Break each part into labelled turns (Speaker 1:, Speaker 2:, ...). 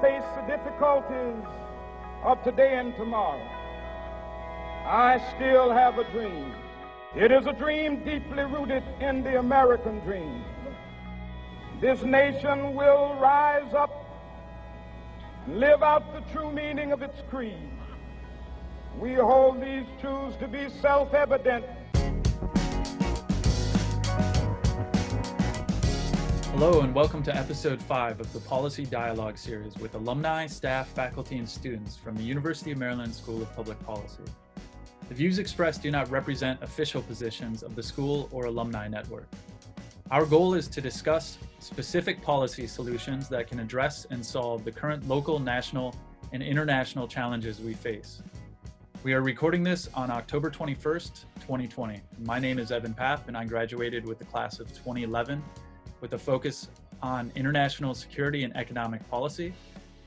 Speaker 1: face the difficulties of today and tomorrow, I still have a dream. It is a dream deeply rooted in the American dream. This nation will rise up live out the true meaning of its creed. We hold these truths to be self evident.
Speaker 2: Hello, and welcome to episode five of the Policy Dialogue series with alumni, staff, faculty, and students from the University of Maryland School of Public Policy. The views expressed do not represent official positions of the school or alumni network. Our goal is to discuss specific policy solutions that can address and solve the current local, national, and international challenges we face. We are recording this on October 21st, 2020. My name is Evan Papp, and I graduated with the class of 2011 with a focus on international security and economic policy.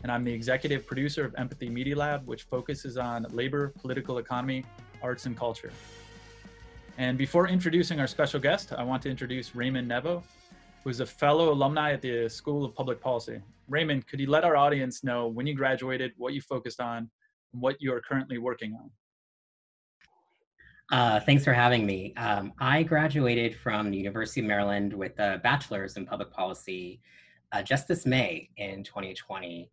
Speaker 2: And I'm the executive producer of Empathy Media Lab, which focuses on labor, political economy, arts, and culture. And before introducing our special guest, I want to introduce Raymond Nevo, who is a fellow alumni at the School of Public Policy. Raymond, could you let our audience know when you graduated, what you focused on, and what you are currently working on?
Speaker 3: Uh, thanks for having me. Um, I graduated from the University of Maryland with a bachelor's in public policy uh, just this May in 2020.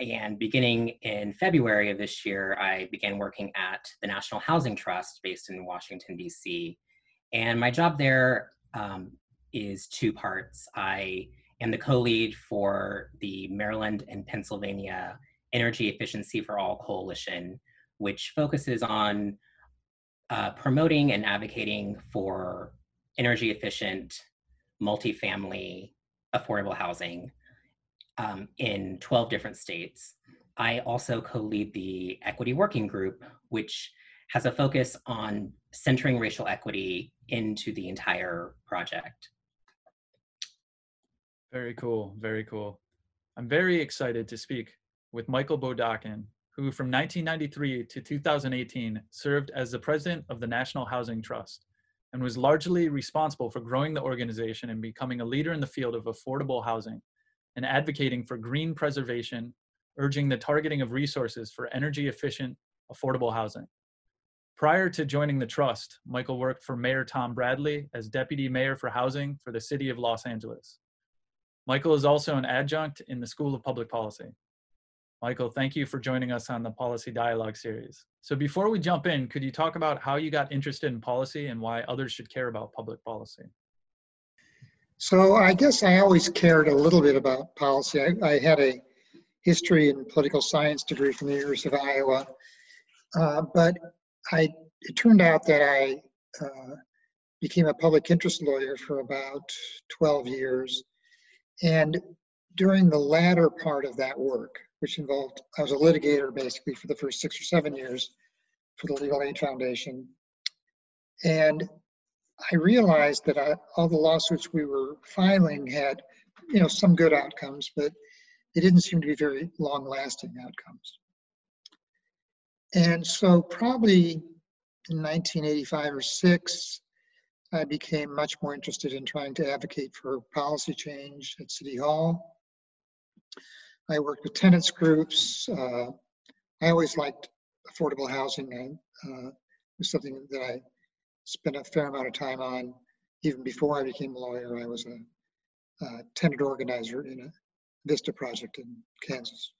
Speaker 3: And beginning in February of this year, I began working at the National Housing Trust based in Washington, D.C. And my job there um, is two parts. I am the co lead for the Maryland and Pennsylvania Energy Efficiency for All Coalition, which focuses on uh, promoting and advocating for energy efficient, multifamily, affordable housing um, in 12 different states. I also co lead the Equity Working Group, which has a focus on centering racial equity into the entire project.
Speaker 2: Very cool, very cool. I'm very excited to speak with Michael Bodaken, who from 1993 to 2018 served as the president of the National Housing Trust and was largely responsible for growing the organization and becoming a leader in the field of affordable housing and advocating for green preservation, urging the targeting of resources for energy efficient, affordable housing. Prior to joining the trust, Michael worked for Mayor Tom Bradley as deputy mayor for housing for the city of Los Angeles. Michael is also an adjunct in the School of Public Policy. Michael, thank you for joining us on the Policy Dialogue series. So before we jump in, could you talk about how you got interested in policy and why others should care about public policy?
Speaker 4: So I guess I always cared a little bit about policy. I, I had a history and political science degree from the University of Iowa, uh, but I it turned out that I uh, became a public interest lawyer for about 12 years, and during the latter part of that work, which involved, I was a litigator basically for the first six or seven years for the Legal Aid Foundation. And I realized that I, all the lawsuits we were filing had, you know, some good outcomes, but they didn't seem to be very long lasting outcomes. And so probably in 1985 or six, I became much more interested in trying to advocate for policy change at City Hall. I worked with tenants groups. Uh, I always liked affordable housing. and uh, was something that I spent a fair amount of time on. Even before I became a lawyer, I was a, a tenant organizer in a Vista project in Kansas.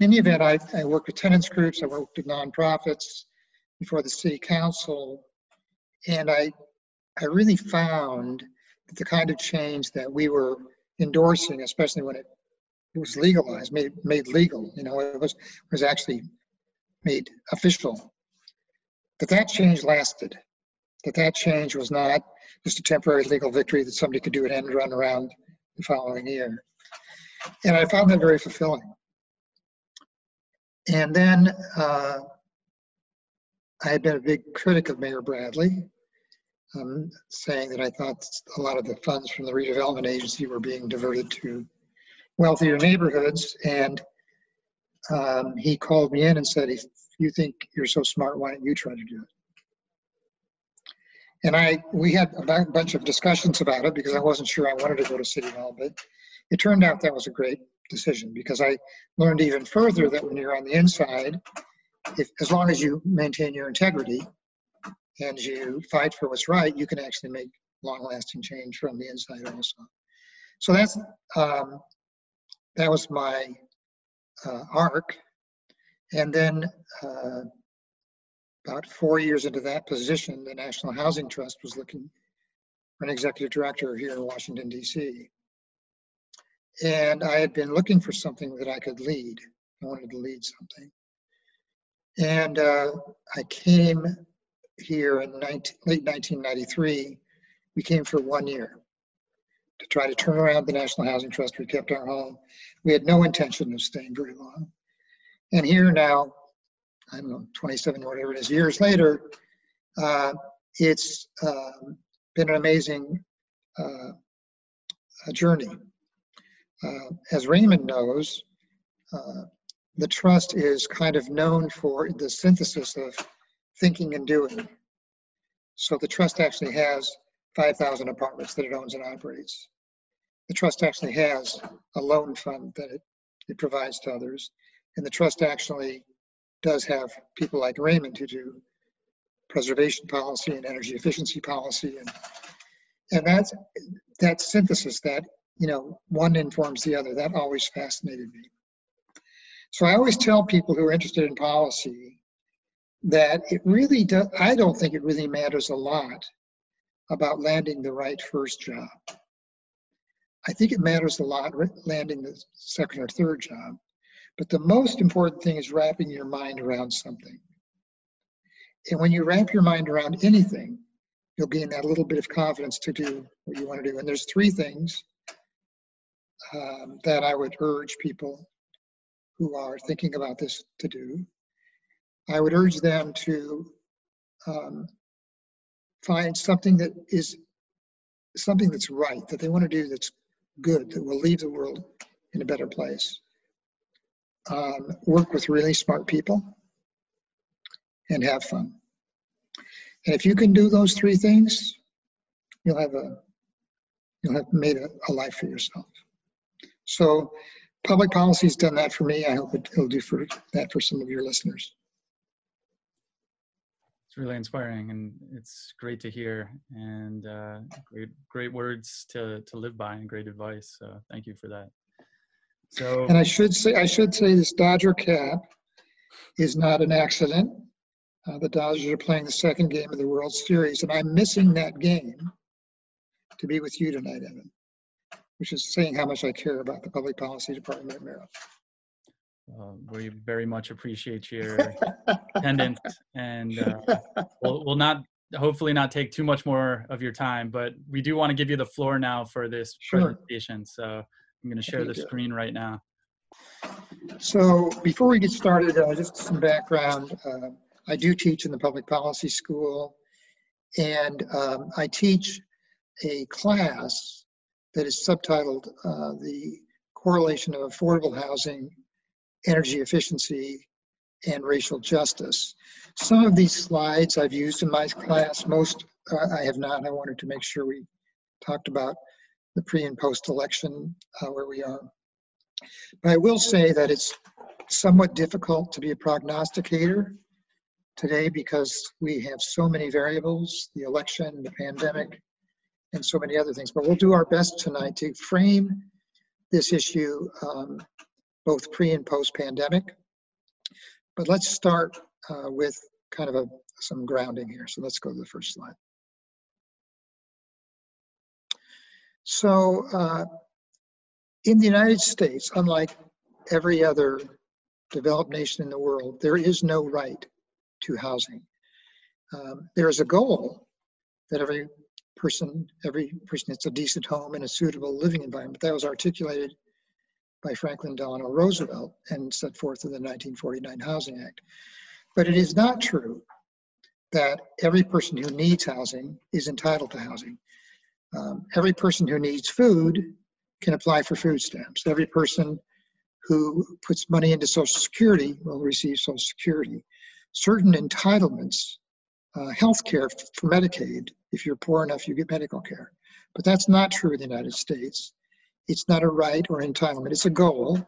Speaker 4: In any event, I, I worked with tenants groups. I worked with nonprofits before the city council, and I I really found that the kind of change that we were endorsing, especially when it it was legalized, made made legal. You know, it was was actually made official. That that change lasted. That that change was not just a temporary legal victory that somebody could do an end run around the following year. And I found that very fulfilling. And then uh, I had been a big critic of Mayor Bradley, um, saying that I thought a lot of the funds from the redevelopment agency were being diverted to wealthier neighborhoods. And um, he called me in and said, if you think you're so smart, why don't you try to do it? And I, we had a bunch of discussions about it because I wasn't sure I wanted to go to City Hall, but it turned out that was a great decision because I learned even further that when you're on the inside, if as long as you maintain your integrity and you fight for what's right, you can actually make long-lasting change from the inside also. So that's um, that was my uh, arc, and then uh, about four years into that position, the National Housing Trust was looking for an executive director here in Washington D.C. And I had been looking for something that I could lead. I wanted to lead something. And uh, I came here in 19, late 1993. We came for one year to try to turn around the National Housing Trust. We kept our home. We had no intention of staying very long. And here now, I don't know, 27 or whatever it is, years later, uh, it's um, been an amazing uh, journey. Uh, as Raymond knows, uh, the trust is kind of known for the synthesis of thinking and doing. So the trust actually has 5,000 apartments that it owns and operates. The trust actually has a loan fund that it, it provides to others. And the trust actually does have people like Raymond who do preservation policy and energy efficiency policy. And, and that's, that synthesis, that, you know, one informs the other, that always fascinated me. So I always tell people who are interested in policy that it really does, I don't think it really matters a lot about landing the right first job. I think it matters a lot landing the second or third job. But the most important thing is wrapping your mind around something. And when you wrap your mind around anything, you'll gain that little bit of confidence to do what you want to do. And there's three things um, that I would urge people who are thinking about this to do. I would urge them to um, find something that is something that's right, that they want to do that's good, that will leave the world in a better place. Um, work with really smart people and have fun. And if you can do those three things, you'll have a you'll have made a, a life for yourself. So public policy has done that for me. I hope it, will do for that for some of your listeners.
Speaker 2: It's really inspiring, and it's great to hear, and uh, great great words to to live by, and great advice. So thank you for that. So,
Speaker 4: and I should say I should say this Dodger cap is not an accident. Uh, the Dodgers are playing the second game of the World Series, and I'm missing that game to be with you tonight, Evan which is saying how much I care about the public policy department at Merrill.
Speaker 2: Uh, we very much appreciate your attendance, and uh, we'll, we'll not hopefully not take too much more of your time, but we do want to give you the floor now for this sure. presentation. So I'm going to share the screen right now.
Speaker 4: So before we get started, uh, just some background. Uh, I do teach in the public policy school, and um, I teach a class that is subtitled uh, The Correlation of Affordable Housing, Energy Efficiency, and Racial Justice. Some of these slides I've used in my class, most uh, I have not. I wanted to make sure we talked about the pre and post election uh, where we are. But I will say that it's somewhat difficult to be a prognosticator today because we have so many variables the election, the pandemic, and so many other things. But we'll do our best tonight to frame this issue um, both pre and post pandemic. But let's start uh, with kind of a, some grounding here. So let's go to the first slide. So uh, in the United States, unlike every other developed nation in the world, there is no right to housing. Um, there is a goal that every person, every person gets a decent home and a suitable living environment. That was articulated by Franklin Delano Roosevelt and set forth in the 1949 Housing Act. But it is not true that every person who needs housing is entitled to housing. Um, every person who needs food can apply for food stamps. Every person who puts money into Social Security will receive Social Security. Certain entitlements uh, health care for Medicaid. If you're poor enough, you get medical care. But that's not true in the United States. It's not a right or entitlement, it's a goal.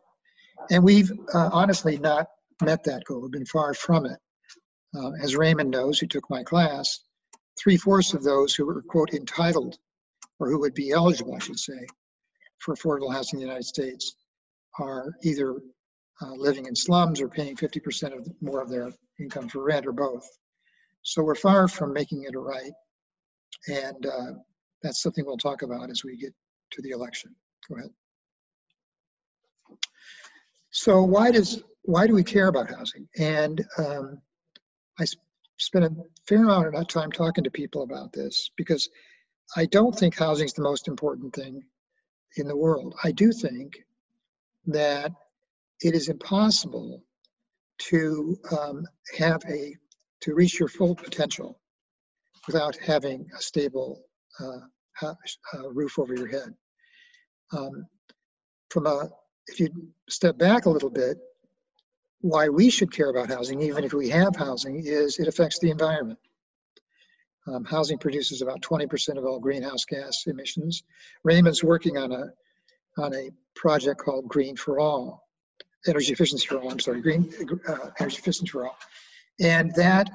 Speaker 4: And we've uh, honestly not met that goal, we've been far from it. Uh, as Raymond knows, who took my class, three fourths of those who were, quote, entitled, or who would be eligible, I should say, for affordable housing in the United States are either uh, living in slums or paying 50% of more of their income for rent or both. So we're far from making it a right. And uh, that's something we'll talk about as we get to the election. Go ahead. So why does why do we care about housing? And um, I spent a fair amount of time talking to people about this because I don't think housing is the most important thing in the world. I do think that it is impossible to um, have a to reach your full potential without having a stable uh, house, uh, roof over your head. Um, from a if you step back a little bit, why we should care about housing, even if we have housing, is it affects the environment. Um, housing produces about 20% of all greenhouse gas emissions. Raymond's working on a on a project called Green for All, energy efficiency for all. I'm sorry, green uh, energy efficiency for all, and that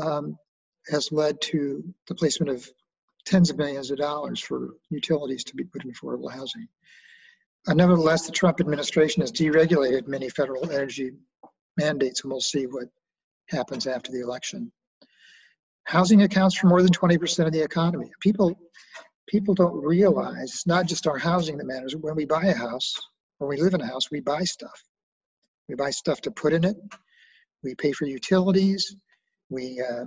Speaker 4: um, has led to the placement of tens of millions of dollars for utilities to be put in affordable housing. Uh, nevertheless, the Trump administration has deregulated many federal energy mandates, and we'll see what happens after the election. Housing accounts for more than 20% of the economy. People, people don't realize it's not just our housing that matters. When we buy a house, when we live in a house, we buy stuff. We buy stuff to put in it. We pay for utilities. We uh,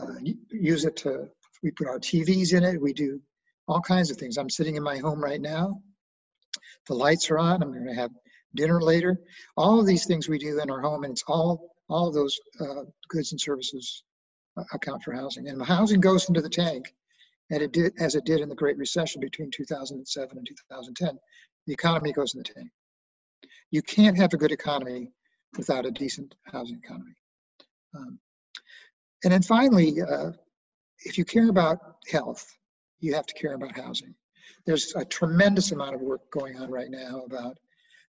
Speaker 4: uh, use it to, we put our TVs in it. We do all kinds of things. I'm sitting in my home right now. The lights are on. I'm going to have dinner later. All of these things we do in our home, and it's all all those uh, goods and services uh, account for housing. And housing goes into the tank, and it did as it did in the Great Recession between 2007 and 2010. The economy goes in the tank. You can't have a good economy without a decent housing economy. Um, and then finally, uh, if you care about health, you have to care about housing. There's a tremendous amount of work going on right now about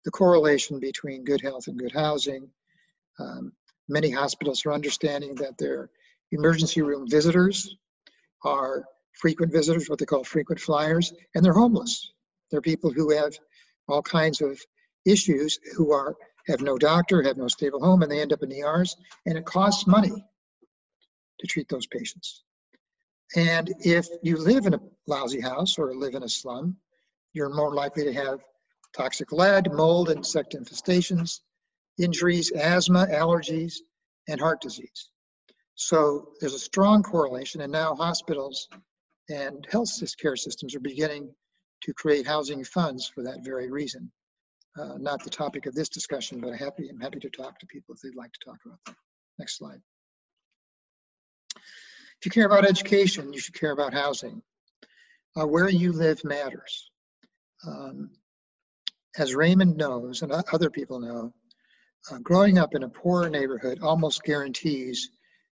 Speaker 4: the correlation between good health and good housing. Um, many hospitals are understanding that their emergency room visitors are frequent visitors, what they call frequent flyers, and they're homeless. They're people who have all kinds of issues who are have no doctor, have no stable home, and they end up in ERs, and it costs money to treat those patients. And if you live in a lousy house or live in a slum, you're more likely to have toxic lead, mold, insect infestations, injuries, asthma, allergies, and heart disease. So there's a strong correlation, and now hospitals and health care systems are beginning to create housing funds for that very reason. Uh, not the topic of this discussion, but I'm happy, I'm happy to talk to people if they'd like to talk about that. Next slide. You care about education, you should care about housing. Uh, where you live matters. Um, as Raymond knows, and other people know, uh, growing up in a poor neighborhood almost guarantees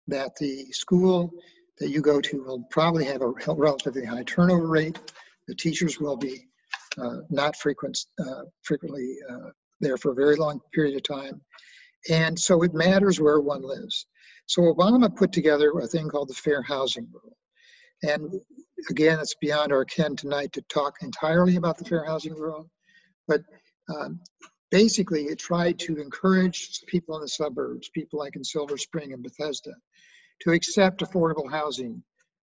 Speaker 4: that the school that you go to will probably have a relatively high turnover rate. The teachers will be uh, not frequent, uh, frequently uh, there for a very long period of time. And so it matters where one lives. So Obama put together a thing called the Fair Housing Rule. And again, it's beyond our ken tonight to talk entirely about the Fair Housing Rule, but um, basically it tried to encourage people in the suburbs, people like in Silver Spring and Bethesda, to accept affordable housing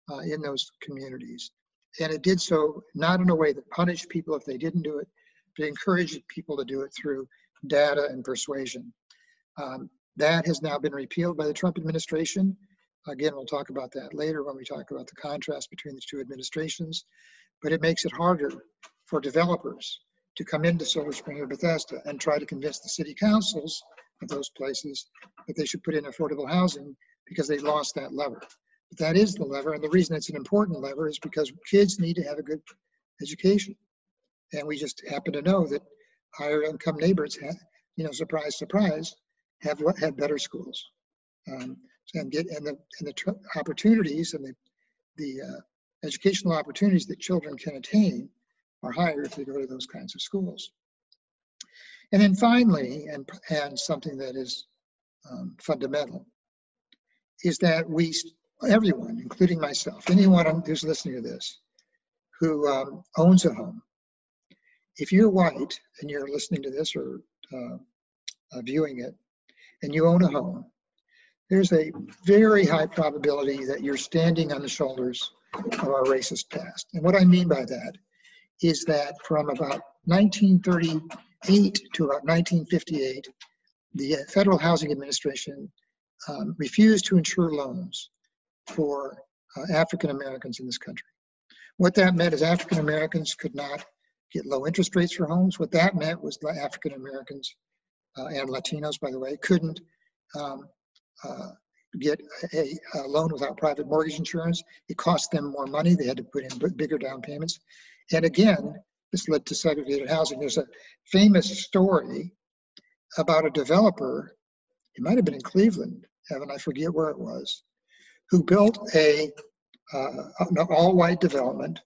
Speaker 4: uh, in those communities. And it did so not in a way that punished people if they didn't do it, but encouraged people to do it through data and persuasion. Um, that has now been repealed by the Trump administration. Again, we'll talk about that later when we talk about the contrast between the two administrations. But it makes it harder for developers to come into Silver Spring or Bethesda and try to convince the city councils of those places that they should put in affordable housing because they lost that lever. But that is the lever, and the reason it's an important lever is because kids need to have a good education. And we just happen to know that higher income neighbors have, you know, surprise, surprise, have had better schools. Um, and get and the and the opportunities and the the uh, educational opportunities that children can attain are higher if they go to those kinds of schools. And then finally, and, and something that is um, fundamental, is that we, everyone, including myself, anyone who's listening to this, who um, owns a home, if you're white and you're listening to this or uh, uh, viewing it, and you own a home, there's a very high probability that you're standing on the shoulders of our racist past. And what I mean by that is that from about 1938 to about 1958, the Federal Housing Administration um, refused to insure loans for uh, African Americans in this country. What that meant is African Americans could not get low interest rates for homes. What that meant was that African Americans and Latinos, by the way, couldn't um, uh, get a, a, loan without private mortgage insurance. It cost them more money. They had to put in bigger down payments. And again, this led to segregated housing. There's a famous story about a developer, it might have been in Cleveland, Evan, I forget where it was, who built a uh, an all-white development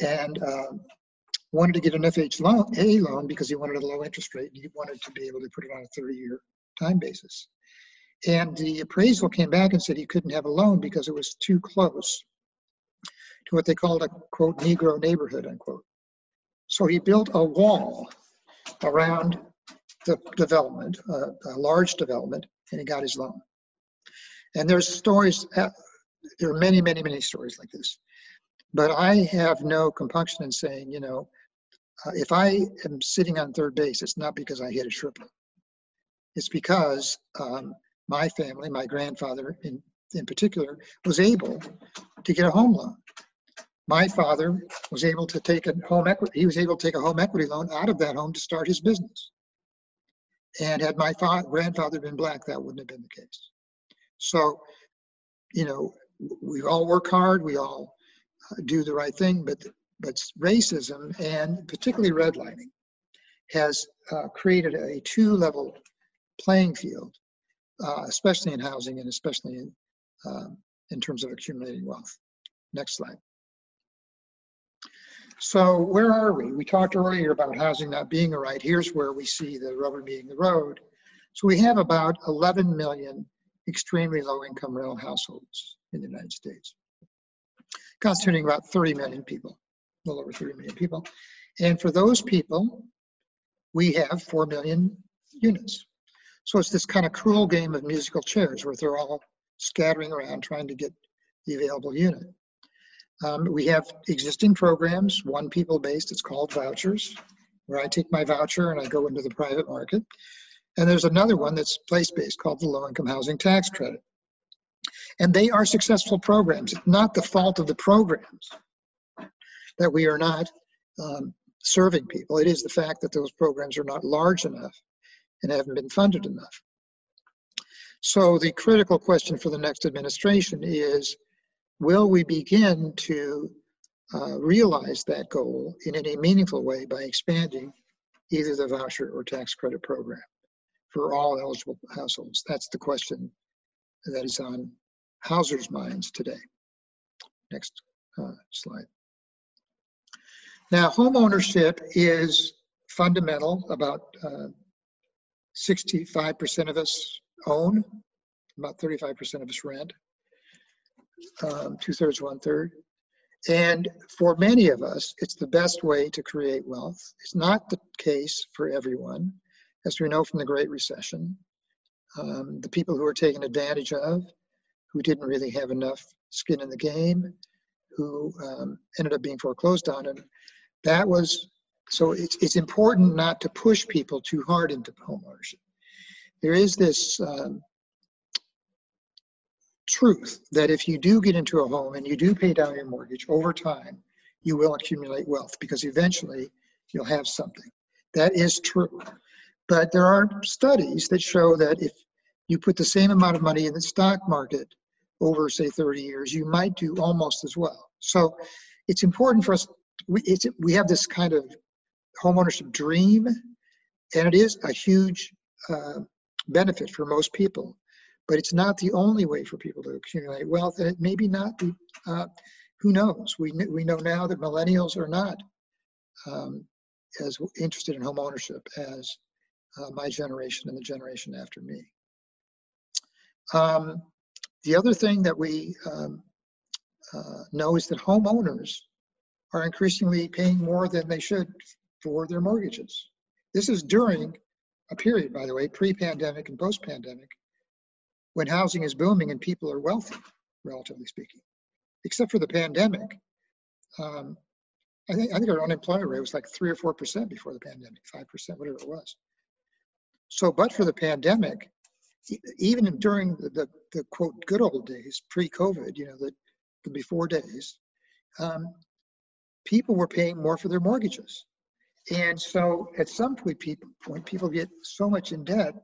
Speaker 4: and uh, wanted to get an FHA loan, because he wanted a low interest rate. And he wanted to be able to put it on a 30-year time basis. And the appraisal came back and said he couldn't have a loan because it was too close to what they called a quote Negro neighborhood unquote. So he built a wall around the development, uh, a large development, and he got his loan. And there's stories, uh, there are many, many, many stories like this. But I have no compunction in saying, you know, uh, if I am sitting on third base, it's not because I hit a triple. It's because um, my family, my grandfather in, in particular, was able to get a home loan. My father was able to take a home equity, he was able to take a home equity loan out of that home to start his business. And had my father, grandfather been black, that wouldn't have been the case. So, you know, we all work hard, we all uh, do the right thing, but but racism and particularly redlining has uh, created a two-level playing field uh, especially in housing and especially in, um, in terms of accumulating wealth. Next slide. So where are we? We talked earlier about housing not being a right. Here's where we see the rubber meeting the road. So we have about 11 million extremely low income rental households in the United States, constituting about 30 million people, little over 30 million people. And for those people, we have 4 million units. So it's this kind of cruel game of musical chairs where they're all scattering around trying to get the available unit. Um, we have existing programs, one people based, it's called vouchers, where I take my voucher and I go into the private market. And there's another one that's place based called the Low Income Housing Tax Credit. And they are successful programs. It's not the fault of the programs that we are not um, serving people. It is the fact that those programs are not large enough and haven't been funded enough. So the critical question for the next administration is, will we begin to uh, realize that goal in any meaningful way by expanding either the voucher or tax credit program for all eligible households? That's the question that is on housers' minds today. Next uh, slide. Now, home ownership is fundamental about uh, 65% of us own, about 35% of us rent, um, two thirds, one third. And for many of us, it's the best way to create wealth. It's not the case for everyone, as we know from the Great Recession. Um, the people who were taken advantage of, who didn't really have enough skin in the game, who um, ended up being foreclosed on. And that was so it's, it's important not to push people too hard into homeownership. There is this um, truth that if you do get into a home and you do pay down your mortgage over time, you will accumulate wealth because eventually you'll have something. That is true. But there are studies that show that if you put the same amount of money in the stock market over, say, 30 years, you might do almost as well. So it's important for us. We, we have this kind of homeownership dream, and it is a huge uh, benefit for most people. But it's not the only way for people to accumulate wealth, and it may be not the. Uh, who knows? We we know now that millennials are not um, as interested in home ownership as uh, my generation and the generation after me. Um, the other thing that we um, uh, know is that homeowners are increasingly paying more than they should for their mortgages. This is during a period, by the way, pre-pandemic and post-pandemic, when housing is booming and people are wealthy, relatively speaking. Except for the pandemic, um, I think I think our unemployment rate was like three or four percent before the pandemic, five percent, whatever it was. So, but for the pandemic, even during the, the, the quote good old days, pre-COVID, you know, the, the before days, um, people were paying more for their mortgages. And so at some point, people, point, people get so much in debt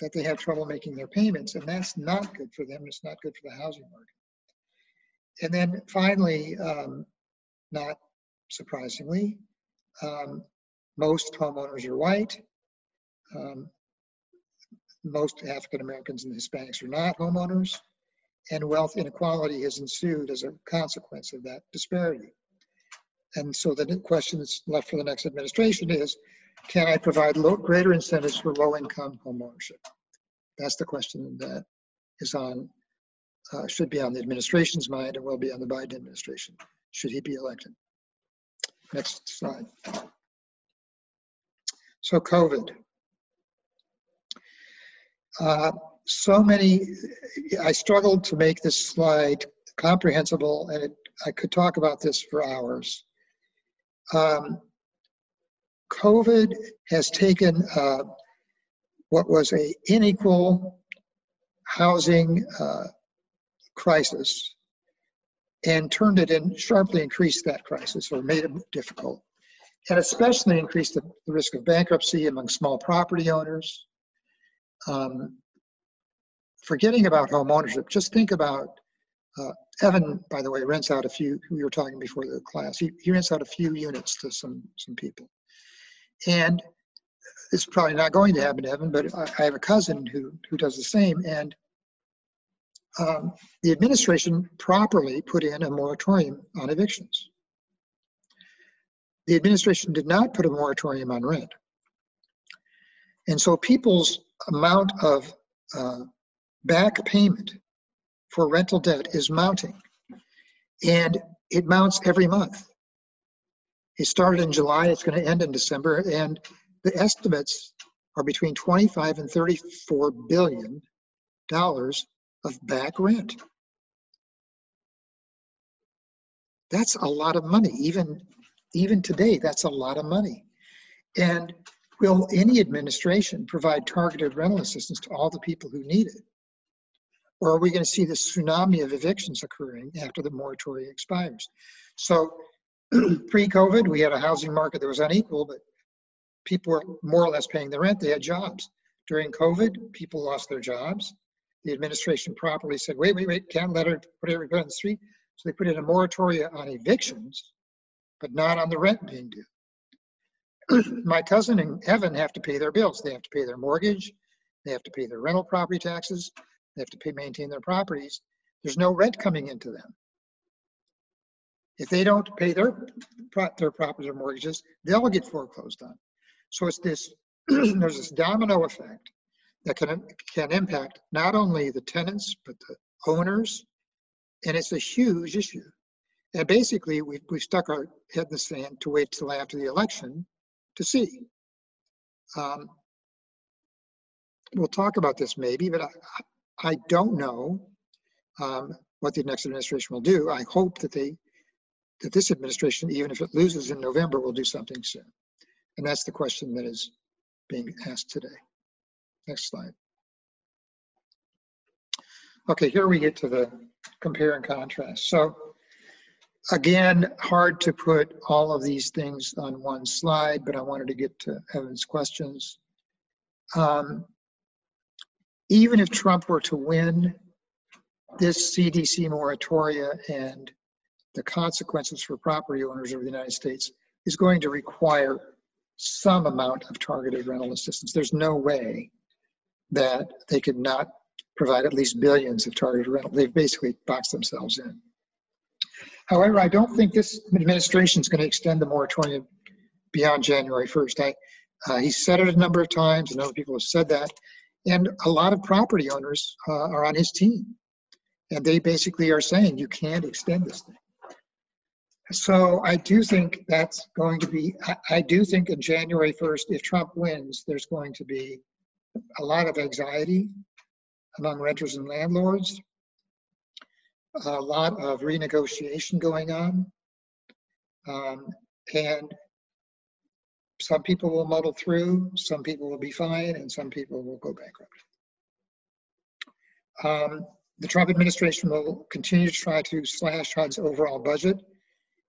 Speaker 4: that they have trouble making their payments, and that's not good for them. It's not good for the housing market. And then finally, um, not surprisingly, um, most homeowners are white. Um, most African Americans and Hispanics are not homeowners, and wealth inequality has ensued as a consequence of that disparity. And so the question that's left for the next administration is, can I provide low, greater incentives for low-income homeownership? That's the question that is on, uh, should be on the administration's mind and will be on the Biden administration, should he be elected. Next slide. So COVID. Uh, so many, I struggled to make this slide comprehensible and it, I could talk about this for hours. Um, COVID has taken uh, what was a unequal housing uh, crisis and turned it in, sharply increased that crisis or made it difficult. And especially increased the, the risk of bankruptcy among small property owners. Um, forgetting about home ownership, just think about uh, Evan, by the way, rents out a few, we were talking before the class, he, he rents out a few units to some, some people. And it's probably not going to happen to Evan, but I, I have a cousin who, who does the same. And um, the administration properly put in a moratorium on evictions. The administration did not put a moratorium on rent. And so people's amount of uh, back payment for rental debt is mounting. And it mounts every month. It started in July, it's going to end in December, and the estimates are between 25 and 34 billion dollars of back rent. That's a lot of money, even even today, that's a lot of money. And will any administration provide targeted rental assistance to all the people who need it? Or are we going to see this tsunami of evictions occurring after the moratorium expires? So pre-COVID, we had a housing market that was unequal, but people were more or less paying the rent. They had jobs. During COVID, people lost their jobs. The administration properly said, wait, wait, wait, can't let her put everybody on the street. So they put in a moratorium on evictions, but not on the rent being due. My cousin and Evan have to pay their bills. They have to pay their mortgage. They have to pay their rental property taxes. They have to pay, maintain their properties. There's no rent coming into them. If they don't pay their their properties or mortgages, they'll get foreclosed on. So it's this. there's this domino effect that can can impact not only the tenants but the owners, and it's a huge issue. And basically, we we stuck our head in the sand to wait till after the election to see. Um, we'll talk about this maybe, but I, I don't know um, what the next administration will do. I hope that they that this administration, even if it loses in November, will do something soon. And that's the question that is being asked today. Next slide. Okay, here we get to the compare and contrast. So again, hard to put all of these things on one slide, but I wanted to get to Evan's questions. Um, even if Trump were to win this CDC moratoria and the consequences for property owners of the United States is going to require some amount of targeted rental assistance. There's no way that they could not provide at least billions of targeted rental. They've basically boxed themselves in. However, I don't think this administration is going to extend the moratorium beyond January 1st. I, uh, he said it a number of times, and other people have said that. And a lot of property owners uh, are on his team. And they basically are saying you can't extend this thing. So I do think that's going to be, I, I do think in January 1st, if Trump wins, there's going to be a lot of anxiety among renters and landlords, a lot of renegotiation going on. Um, and some people will muddle through, some people will be fine, and some people will go bankrupt. Um, the Trump administration will continue to try to slash HUD's overall budget.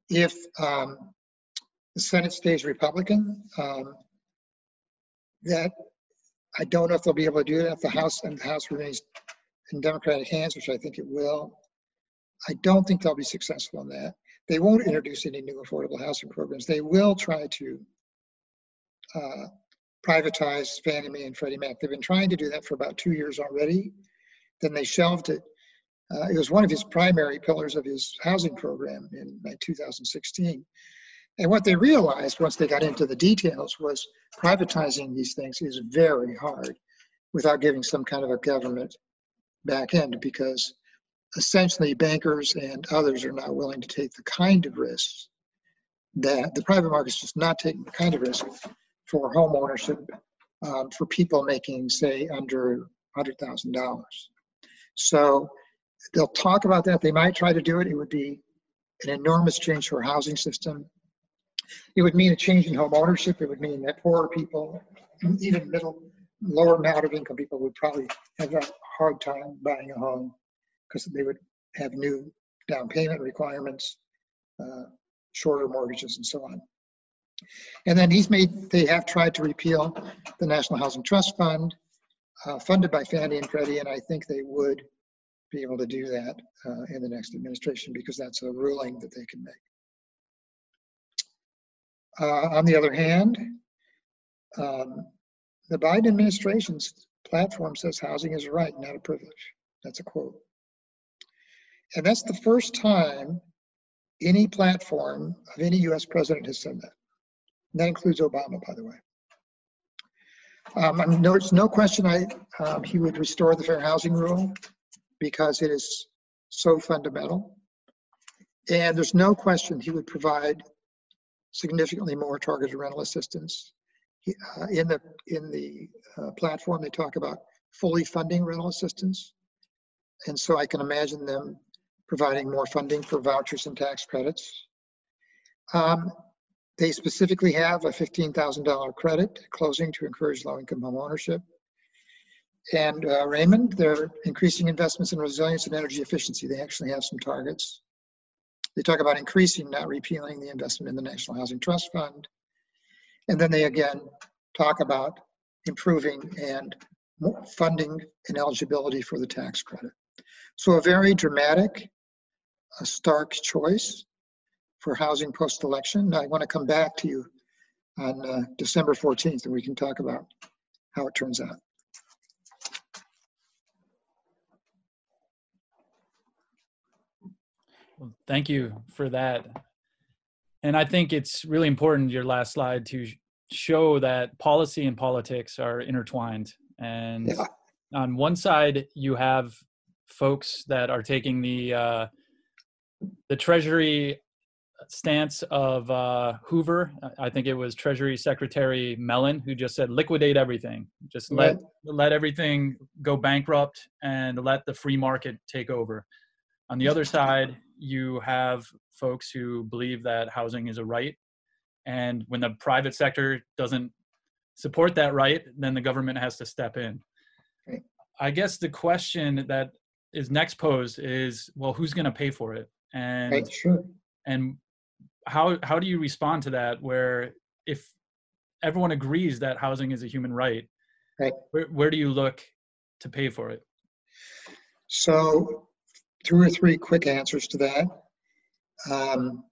Speaker 4: If um, the Senate stays Republican, um, that I don't know if they'll be able to do that if the House and the House remains in Democratic hands, which I think it will. I don't think they'll be successful in that. They won't introduce any new affordable housing programs. They will try to uh, privatize Fannie Mae and Freddie Mac. They've been trying to do that for about two years already. Then they shelved it. Uh, it was one of his primary pillars of his housing program in 2016. And what they realized once they got into the details was privatizing these things is very hard without giving some kind of a government back end because essentially bankers and others are not willing to take the kind of risks that the private market is just not taking the kind of risk for home ownership um, for people making say under $100,000. So they'll talk about that. They might try to do it. It would be an enormous change for our housing system. It would mean a change in home ownership. It would mean that poorer people, even middle, lower amount of income people would probably have a hard time buying a home because they would have new down payment requirements, uh, shorter mortgages, and so on. And then he's made, they have tried to repeal the National Housing Trust Fund, uh, funded by Fannie and Freddie, and I think they would be able to do that uh, in the next administration because that's a ruling that they can make. Uh, on the other hand, um, the Biden administration's platform says housing is a right, not a privilege. That's a quote. And that's the first time any platform of any US president has said that. That includes Obama, by the way. Um, I mean, there's no question I, um, he would restore the fair housing rule because it is so fundamental. And there's no question he would provide significantly more targeted rental assistance. He, uh, in the in the uh, platform, they talk about fully funding rental assistance, and so I can imagine them providing more funding for vouchers and tax credits. Um, they specifically have a $15,000 credit closing to encourage low-income home ownership. And uh, Raymond, they're increasing investments in resilience and energy efficiency. They actually have some targets. They talk about increasing, not repealing the investment in the National Housing Trust Fund. And then they again talk about improving and funding and eligibility for the tax credit. So a very dramatic, a stark choice for housing post-election. I want to come back to you on uh, December 14th and we can talk about how it turns out.
Speaker 2: Well, thank you for that. And I think it's really important, your last slide, to show that policy and politics are intertwined. And yeah. on one side, you have folks that are taking the uh, the Treasury stance of uh, Hoover. I think it was Treasury Secretary Mellon who just said, "Liquidate everything. Just let let everything go bankrupt and let the free market take over." On the other side, you have folks who believe that housing is a right, and when the private sector doesn't support that right, then the government has to step in. Right. I guess the question that is next posed is, well, who's going to pay for it? And right, sure. and how how do you respond to that? Where if everyone agrees that housing is a human right, right. Where, where do you look to pay for it?
Speaker 4: So two or three quick answers to that. Um,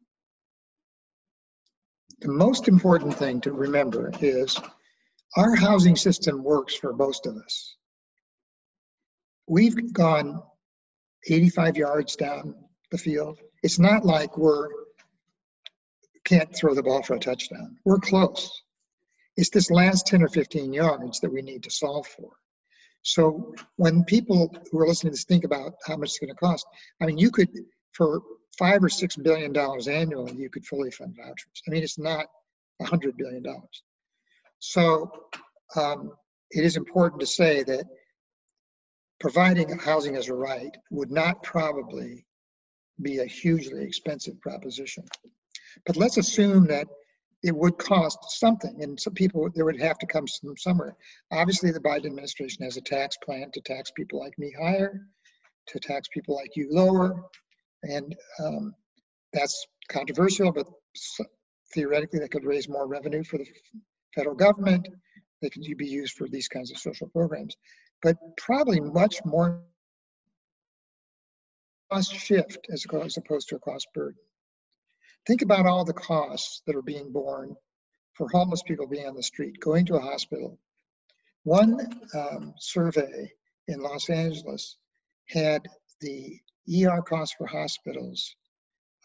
Speaker 4: the most important thing to remember is our housing system works for most of us. We've gone 85 yards down the field. It's not like we're can't throw the ball for a touchdown. We're close. It's this last 10 or 15 yards that we need to solve for. So when people who are listening to this think about how much it's going to cost, I mean, you could, for five or six billion dollars annually, you could fully fund vouchers. I mean, it's not a hundred billion dollars. So um, it is important to say that providing housing as a right would not probably be a hugely expensive proposition. But let's assume that it would cost something, and some people there would have to come from somewhere. Obviously, the Biden administration has a tax plan to tax people like me higher, to tax people like you lower, and um, that's controversial. But theoretically, that could raise more revenue for the federal government. They could be used for these kinds of social programs, but probably much more cost shift as opposed to a cost burden. Think about all the costs that are being borne for homeless people being on the street, going to a hospital. One um, survey in Los Angeles had the ER costs for hospitals.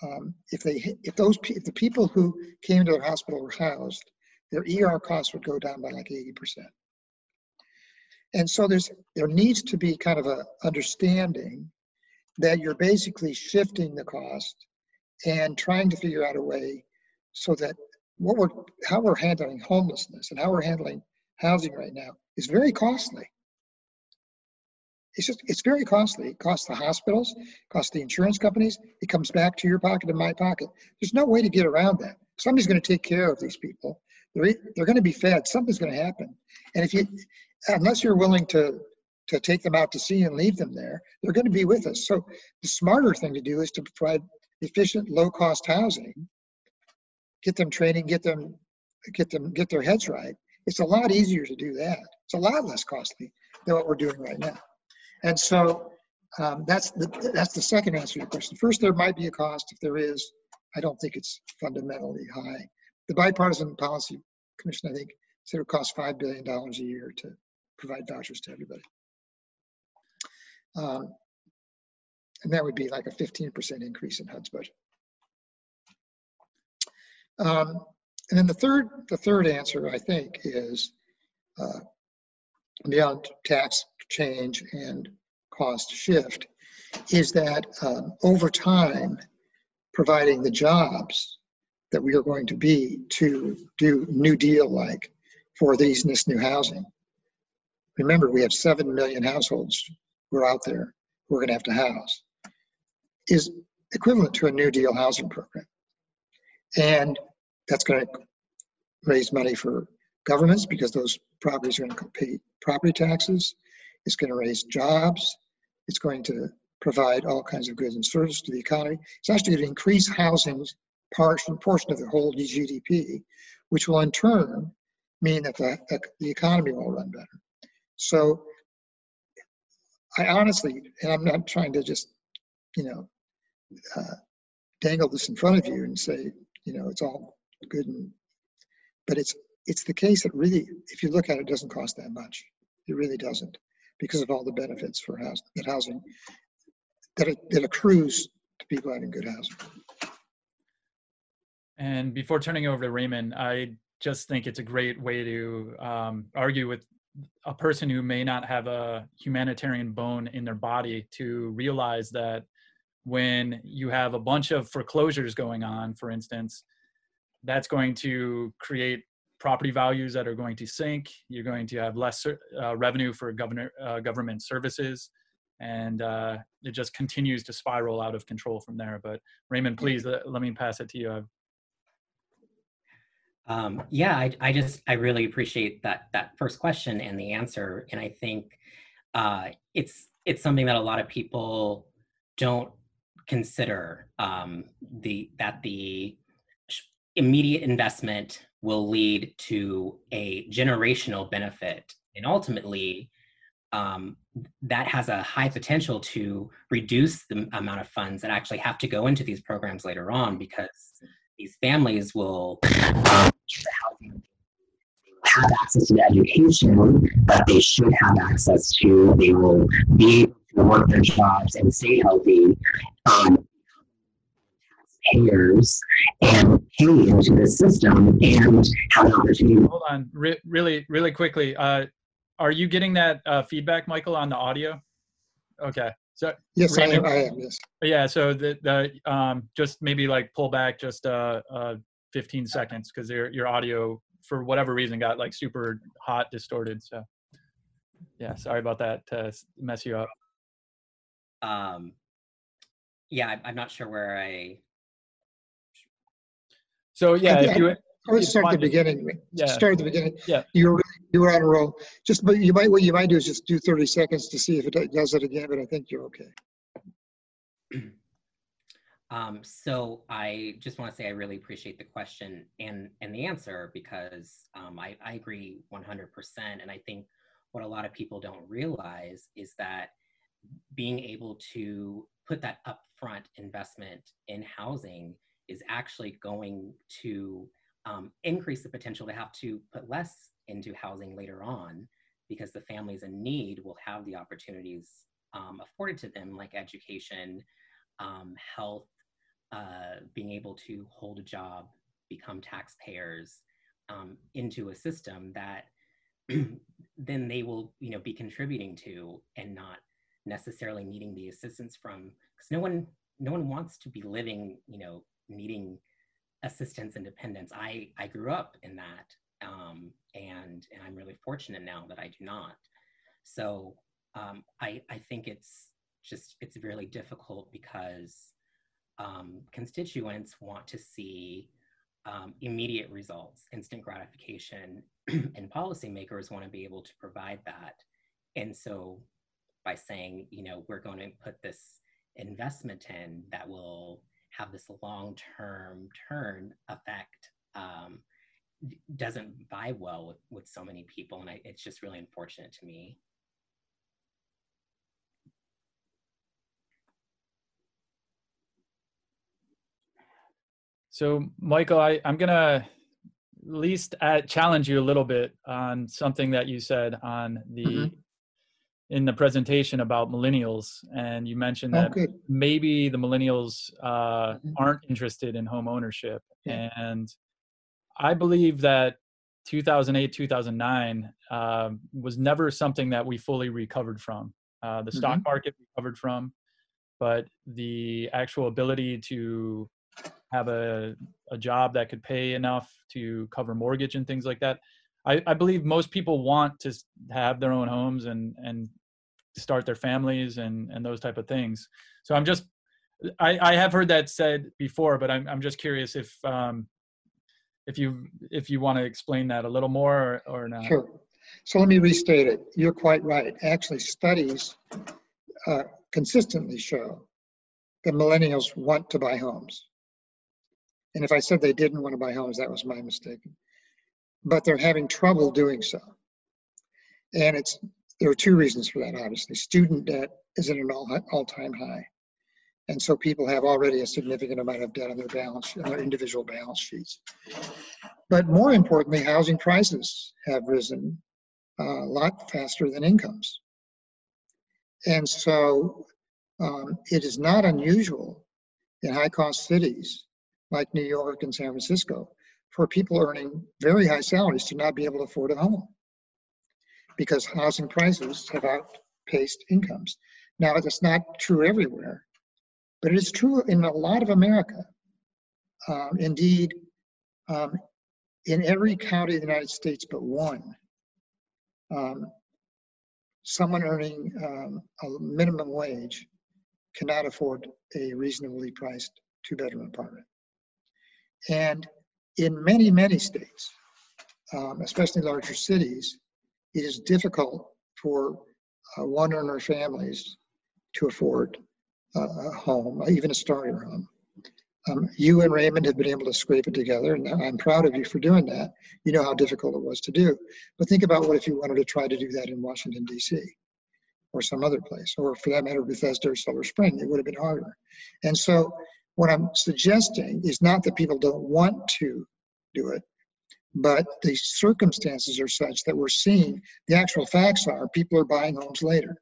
Speaker 4: Um, if they, if those, if the people who came to the hospital were housed, their ER costs would go down by like 80%. And so there's, there needs to be kind of a understanding that you're basically shifting the cost and trying to figure out a way so that what we're how we're handling homelessness and how we're handling housing right now is very costly. It's just it's very costly. It costs the hospitals, costs the insurance companies. It comes back to your pocket and my pocket. There's no way to get around that. Somebody's going to take care of these people. They're they're going to be fed. Something's going to happen. And if you unless you're willing to to take them out to sea and leave them there, they're going to be with us. So the smarter thing to do is to provide efficient, low-cost housing, get them training, get them, get them, get their heads right. It's a lot easier to do that. It's a lot less costly than what we're doing right now. And so um, that's the that's the second answer to your question. First, there might be a cost. If there is, I don't think it's fundamentally high. The bipartisan policy commission, I think, said it would cost five billion dollars a year to provide vouchers to everybody. Um, and that would be like a 15% increase in HUD's budget. Um, and then the third, the third answer, I think, is uh, beyond tax change and cost shift, is that um, over time, providing the jobs that we are going to be to do New Deal like for these this new housing. Remember, we have 7 million households who are out there who are going to have to house is equivalent to a New Deal housing program. And that's going to raise money for governments because those properties are going to pay property taxes. It's going to raise jobs. It's going to provide all kinds of goods and services to the economy. It's actually going to increase housing's portion, portion of the whole GDP, which will in turn mean that the, the economy will run better. So I honestly, and I'm not trying to just, you know, uh, dangle this in front of you and say, you know, it's all good and, but it's it's the case that really, if you look at it, it doesn't cost that much. It really doesn't, because of all the benefits for housing that housing that it, that accrues to people having good housing.
Speaker 2: And before turning over to Raymond, I just think it's a great way to um, argue with a person who may not have a humanitarian bone in their body to realize that when you have a bunch of foreclosures going on, for instance, that's going to create property values that are going to sink. You're going to have less uh, revenue for governor, uh, government services, and uh, it just continues to spiral out of control from there. But Raymond, please let, let me pass it to you.
Speaker 3: Um, yeah, I, I, just I really appreciate that that first question and the answer, and I think uh, it's it's something that a lot of people don't consider um, the that the immediate investment will lead to a generational benefit and ultimately um, that has a high potential to reduce the amount of funds that actually have to go into these programs later on because these families will have access to education that they should have access to. They will be able work their jobs and stay healthy um, taxpayers and pay into the system and have an opportunity.
Speaker 2: Hold on, Re- really, really quickly. Uh, are you getting that uh, feedback, Michael, on the audio? Okay. So
Speaker 4: Yes, I am, I am, yes.
Speaker 2: yeah, so the the um, just maybe like pull back just uh, uh 15 seconds because your your audio for whatever reason got like super hot, distorted. So yeah, sorry about that to mess you up.
Speaker 3: Um, yeah, I- I'm not sure where I.
Speaker 2: So yeah, if you It's
Speaker 4: start at the beginning.
Speaker 2: Yeah.
Speaker 4: Start at the beginning.
Speaker 2: Yeah.
Speaker 4: You were, you were on a roll. Just, but you might, what you might do is just do 30 seconds to see if it does it again, but I think you're okay.
Speaker 3: Um, so I just want to say I really appreciate the question and and the answer because um, I, I agree 100%. And I think what a lot of people don't realize is that being able to put that upfront investment in housing is actually going to um, increase the potential to have to put less into housing later on because the families in need will have the opportunities um, afforded to them like education, um, health, uh, being able to hold a job, become taxpayers um, into a system that then they will, you know, be contributing to and not necessarily needing the assistance from because no one no one wants to be living, you know, needing assistance and dependence. I I grew up in that, um, and and I'm really fortunate now that I do not. So um, I I think it's just it's really difficult because um, constituents want to see um, immediate results, instant gratification, and policymakers want to be able to provide that. And so, by saying, you know, we're going to put this investment in that will have this long-term turn effect, um, doesn't vibe well with, with so many people, and I, it's just really unfortunate to me.
Speaker 2: So, Michael, I, I'm gonna at least add, challenge you a little bit on something that you said on the
Speaker 4: Mhm.
Speaker 2: In the presentation about millennials, and you mentioned that
Speaker 4: good.
Speaker 2: maybe the millennials uh,
Speaker 4: Mhm.
Speaker 2: aren't interested in home ownership,
Speaker 4: Yeah.
Speaker 2: and I believe that 2008 2009 um, was never something that we fully recovered from. Uh, the stock market recovered from, but the actual ability to have a, a job that could pay enough to cover mortgage and things like that. I, I believe most people want to have their own homes and, and start their families and, and those type of things. So I'm just, I, I have heard that said before, but I'm, I'm just curious if, um, if you, if you want to explain that a little more or, or not.
Speaker 4: Sure. So let me restate it. You're quite right. Actually, studies uh, consistently show that millennials want to buy homes. And if I said they didn't want to buy homes, that was my mistake. But they're having trouble doing so. And it's there are two reasons for that, obviously. Student debt is at an all, all-time high. And so people have already a significant amount of debt on their balance, on their individual balance sheets. But more importantly, housing prices have risen a lot faster than incomes. And so um, it is not unusual in high cost cities like New York and San Francisco for people earning very high salaries to not be able to afford a home because housing prices have outpaced incomes. Now, it's not true everywhere, but it is true in a lot of America. Um, indeed, um, in every county in the United States but one, um, someone earning um, a minimum wage cannot afford a reasonably priced two-bedroom apartment. And in many, many states, um, especially larger cities, it is difficult for uh, one earner families to afford uh, a home, even a starter home. Um, you and Raymond have been able to scrape it together, and I'm proud of you for doing that. You know how difficult it was to do. But think about what if you wanted to try to do that in Washington, D.C., or some other place, or for that matter, Bethesda or Silver Spring. It would have been harder. And so, what I'm suggesting is not that people don't want to do it, but the circumstances are such that we're seeing the actual facts are people are buying homes later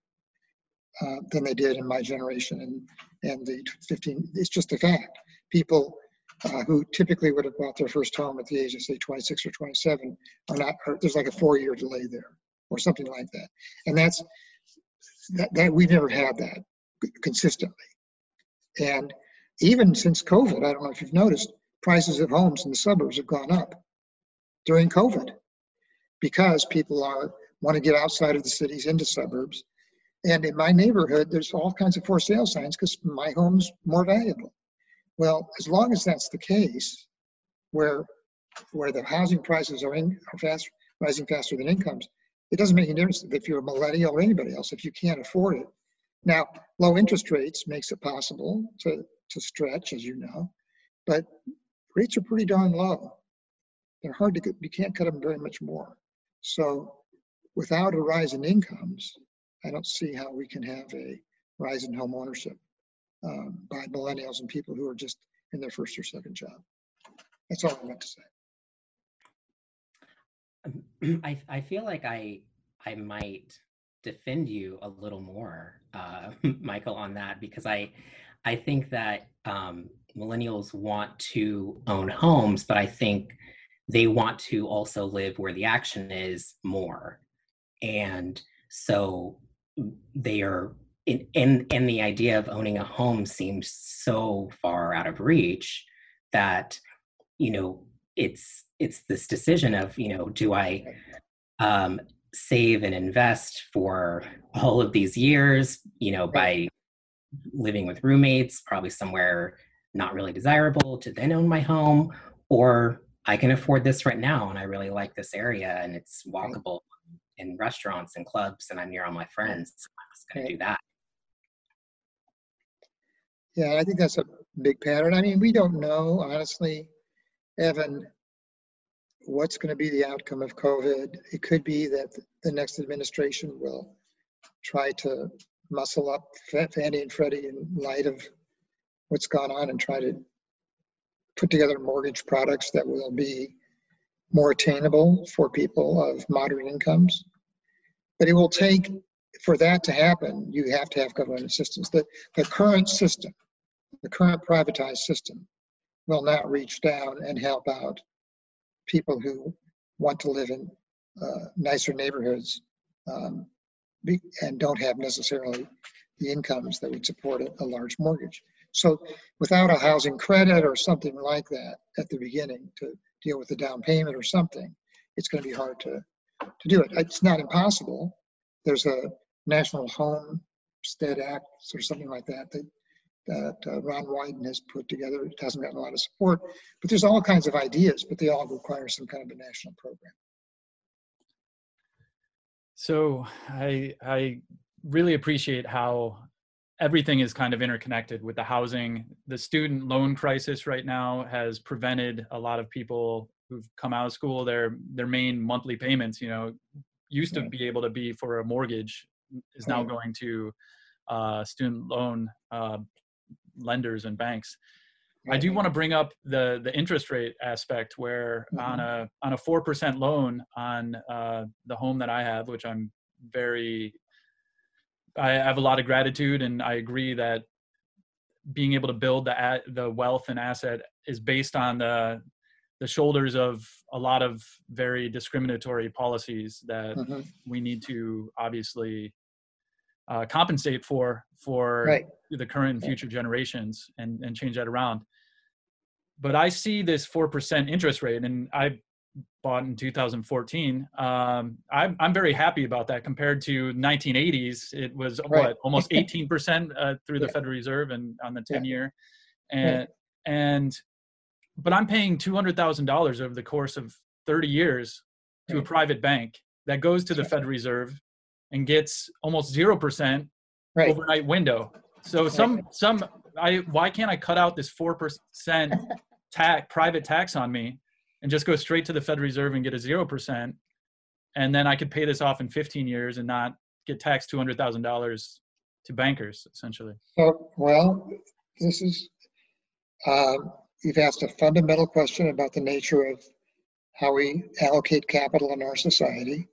Speaker 4: uh, than they did in my generation and and the 15. It's just a fact. people uh, who typically would have bought their first home at the age of say 26 or 27 are not. Are, there's like a four-year delay there, or something like that, and that's that, that we've never had that consistently, and even since COVID, I don't know if you've noticed, prices of homes in the suburbs have gone up during COVID because people are want to get outside of the cities into suburbs. And in my neighborhood, there's all kinds of for sale signs because my home's more valuable. Well, as long as that's the case, where where the housing prices are in are fast rising faster than incomes, it doesn't make any difference if you're a millennial or anybody else if you can't afford it. Now, low interest rates makes it possible to to stretch, as you know, but rates are pretty darn low. They're hard to get, you can't cut them very much more. So without a rise in incomes, I don't see how we can have a rise in home ownership um, by millennials and people who are just in their first or second job. That's all I meant to say.
Speaker 3: I, I feel like I I might defend you a little more, uh, Michael, on that because I I think that um, millennials want to own homes, but I think they want to also live where the action is more. And so they are in, in and the idea of owning a home seems so far out of reach that you know it's it's this decision of you know do i um, save and invest for all of these years you know by living with roommates, probably somewhere not really desirable to then own my home, or I can afford this right now and I really like this area and it's walkable in restaurants and clubs and I'm near all my friends. So I'm just going to do that.
Speaker 4: Yeah, I think that's a big pattern. I mean, we don't know, honestly, Evan, what's going to be the outcome of COVID. It could be that the next administration will try to muscle up Fannie and Freddie in light of what's gone on and try to put together mortgage products that will be more attainable for people of moderate incomes. But it will take, for that to happen, you have to have government assistance. The, the current system, the current privatized system, will not reach down and help out people who want to live in uh, nicer neighborhoods um, and don't have necessarily the incomes that would support a, a large mortgage. So without a housing credit or something like that at the beginning to deal with the down payment or something, it's going to be hard to, to do it. It's not impossible. There's a National Homestead Act or something like that that, that uh, Ron Wyden has put together. It hasn't gotten a lot of support, but there's all kinds of ideas, but they all require some kind of a national program.
Speaker 2: So I I really appreciate how everything is kind of interconnected with the housing. The student loan crisis right now has prevented a lot of people who've come out of school their their main monthly payments, you know, used to be able to be for a mortgage is now going to uh, student loan uh, lenders and banks. I do want to bring up the the interest rate aspect, where mm-hmm. on a on a four percent loan on uh, the home that I have, which I'm very, I have a lot of gratitude, and I agree that being able to build the the wealth and asset is based on the the shoulders of a lot of very discriminatory policies that mm-hmm. we need to obviously uh, compensate for for right. the current and future generations and and change that around but I see this 4% interest rate and I bought in 2014. Um, I'm, I'm very happy about that compared to 1980s. It was right. what, almost 18% uh, through the yeah. Federal Reserve and on the 10 yeah. year. And, right. and, but I'm paying $200,000 over the course of 30 years to right. a private bank that goes to the Federal Reserve and gets almost 0% overnight window. So some, some, I, why can't I cut out this 4% tax, private tax on me and just go straight to the Federal Reserve and get a 0%. And then I could pay this off in 15 years and not get taxed $200,000 to bankers, essentially.
Speaker 4: So, well, this is, um, you've asked a fundamental question about the nature of how we allocate capital in our society.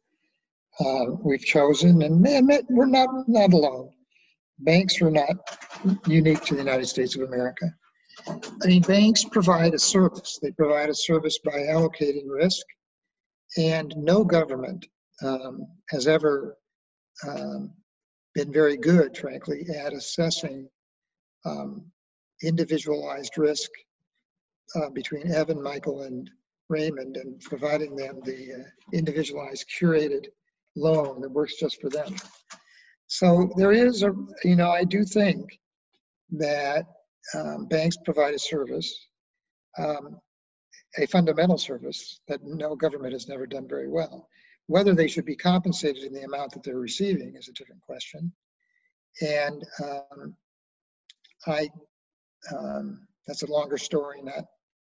Speaker 4: Uh, we've chosen, and we're not not alone. Banks are not unique to the United States of America. I mean, banks provide a service. They provide a service by allocating risk, and no government um, has ever um, been very good, frankly, at assessing um, individualized risk uh, between Evan, Michael, and Raymond and providing them the uh, individualized curated loan that works just for them. So there is a, you know, I do think that um, banks provide a service, um, a fundamental service that no government has never done very well. Whether they should be compensated in the amount that they're receiving is a different question. And um, I, um, that's a longer story, not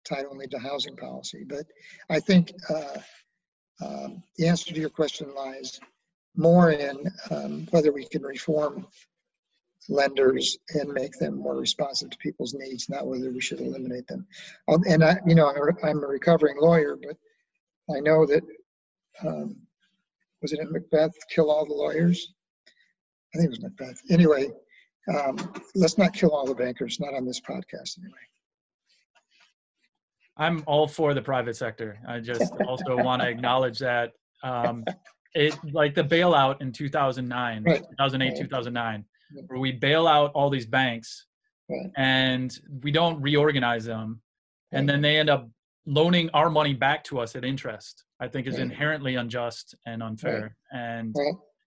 Speaker 4: tied only to housing policy. But I think uh, um, the answer to your question lies more in um, whether we can reform lenders and make them more responsive to people's needs, not whether we should eliminate them. Um, and I, you know, I'm a recovering lawyer, but I know that um, was it in Macbeth, kill all the lawyers? I think it was Macbeth. Anyway, um, let's not kill all the bankers, not on this podcast anyway.
Speaker 2: I'm all for the private sector. I just also want to acknowledge that um, it like the bailout in 2009, right. 2008, right. 2009, where we bail out all these banks right. and we don't reorganize them, and then they end up loaning our money back to us at interest. I think is inherently unjust and unfair, and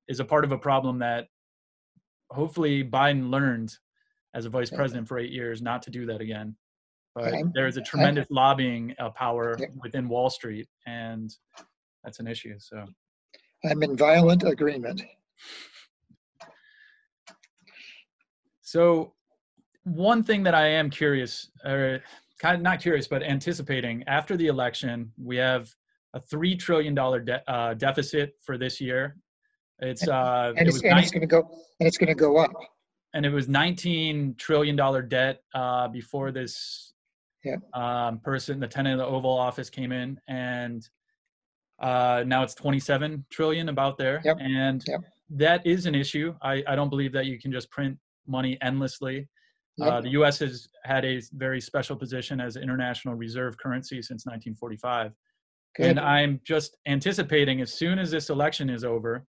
Speaker 2: is a part of a problem that hopefully Biden learned as a vice president for eight years not to do that again. But there is a tremendous lobbying uh, power within Wall Street, and that's an issue. So
Speaker 4: I'm in violent agreement.
Speaker 2: So one thing that I am curious, or kind of not curious, but anticipating after the election, we have a three trillion dollar de- uh, deficit for this year. It's uh,
Speaker 4: and it's, it it's going to go and it's going to go up.
Speaker 2: And it was 19 trillion dollar debt uh, before this
Speaker 4: yeah.
Speaker 2: um, person, the tenant of the Oval Office, came in, and uh, now it's 27 trillion about there,
Speaker 4: yep.
Speaker 2: and
Speaker 4: yep.
Speaker 2: that is an issue. I, I don't believe that you can just print money endlessly. Yep. Uh, the U.S. has had a very special position as international reserve currency since 1945, Good. and I'm just anticipating as soon as this election is over,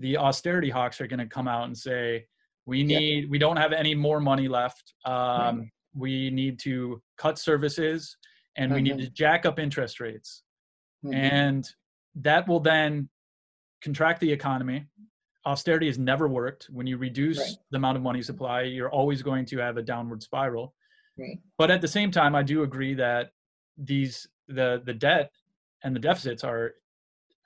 Speaker 2: the austerity hawks are going to come out and say, "We need, we don't have any more money left. Um, right. We need to cut services, and mm-hmm. we need mm-hmm. to jack up interest rates." Mm-hmm. And that will then contract the economy. Austerity has never worked. When you reduce right. the amount of money supply, you're always going to have a downward spiral.
Speaker 4: Right.
Speaker 2: But at the same time, I do agree that these the the debt and the deficits are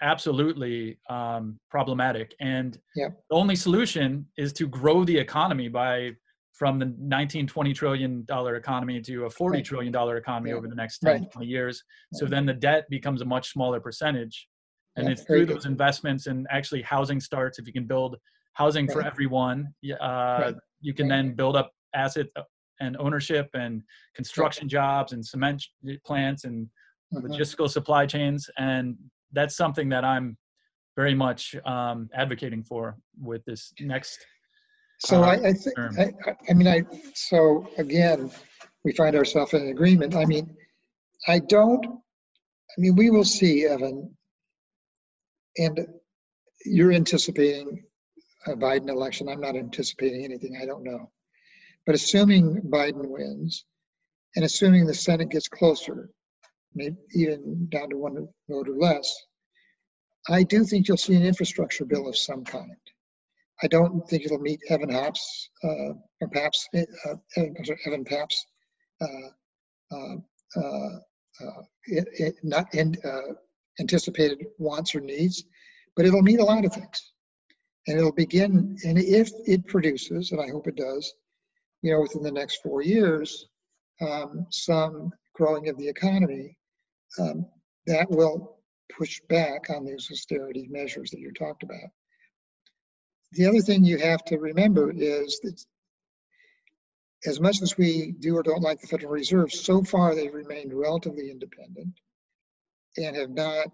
Speaker 2: absolutely um, problematic. And
Speaker 4: yep.
Speaker 2: the only solution is to grow the economy by from the 19 20 trillion dollar economy to a 40 right. trillion dollar economy yeah. over the next 10 right. 20 years so then the debt becomes a much smaller percentage and it's through those investments and actually housing starts if you can build housing right. for everyone uh, right. you can right. then build up asset uh, and ownership and construction jobs and cement plants and mm-hmm. logistical supply chains and that's something that i'm very much um, advocating for with this next
Speaker 4: so uh, I, I think I, I mean I so again we find ourselves in agreement i mean i don't i mean we will see evan and you're anticipating a Biden election. I'm not anticipating anything. I don't know. But assuming Biden wins, and assuming the Senate gets closer, maybe even down to one vote or less, I do think you'll see an infrastructure bill of some kind. I don't think it'll meet Evan Hops uh, or Paps, uh, Evan Paps, uh, uh, uh, uh it, it not in, anticipated wants or needs, but it'll mean a lot of things. And it'll begin, and if it produces, and I hope it does, you know, within the next four years, um, some growing of the economy, um, that will push back on these austerity measures that you talked about. The other thing you have to remember is that as much as we do or don't like the Federal Reserve, so far they've remained relatively independent and have not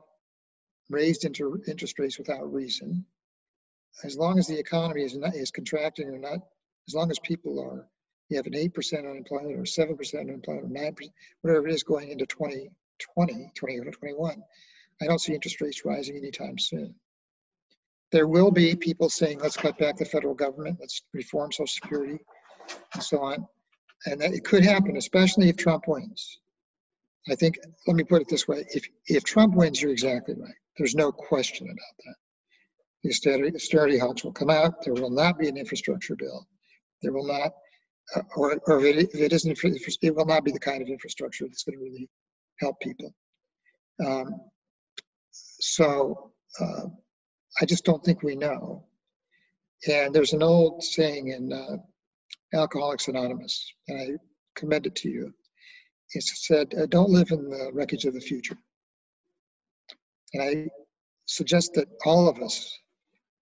Speaker 4: raised inter, interest rates without reason. As long as the economy is not is contracting or not, as long as people are you have an 8% unemployment or 7% unemployment or 9%, whatever it is going into 2020, 2021, I don't see interest rates rising anytime soon. There will be people saying, let's cut back the federal government, let's reform Social Security, and so on. And that it could happen, especially if Trump wins. I think, let me put it this way if, if Trump wins, you're exactly right. There's no question about that. The austerity, austerity hawks will come out. There will not be an infrastructure bill. There will not, uh, or, or if it, if it isn't, it will not be the kind of infrastructure that's going to really help people. Um, so uh, I just don't think we know. And there's an old saying in uh, Alcoholics Anonymous, and I commend it to you. It said, uh, don't live in the wreckage of the future. And I suggest that all of us,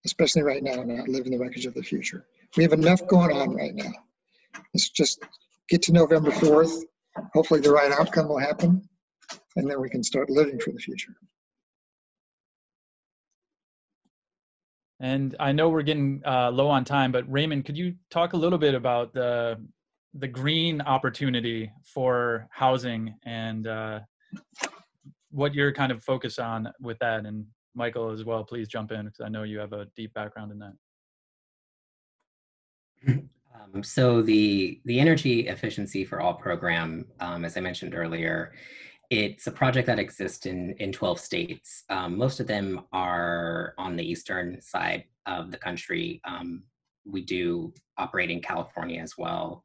Speaker 4: especially right now, not live in the wreckage of the future. We have enough going on right now. Let's just get to November 4th. Hopefully the right outcome will happen, and then we can start living for the future.
Speaker 2: And I know we're getting uh, low on time, but Raymond, could you talk a little bit about the the green opportunity for housing and uh, what you're kind of focused on with that? And Michael as well, please jump in because I know you have a deep background in that.
Speaker 3: Um, so the the energy efficiency for all program, um, as I mentioned earlier, it's a project that exists in, in 12 states. Um, most of them are on the eastern side of the country. Um, we do operate in California as well.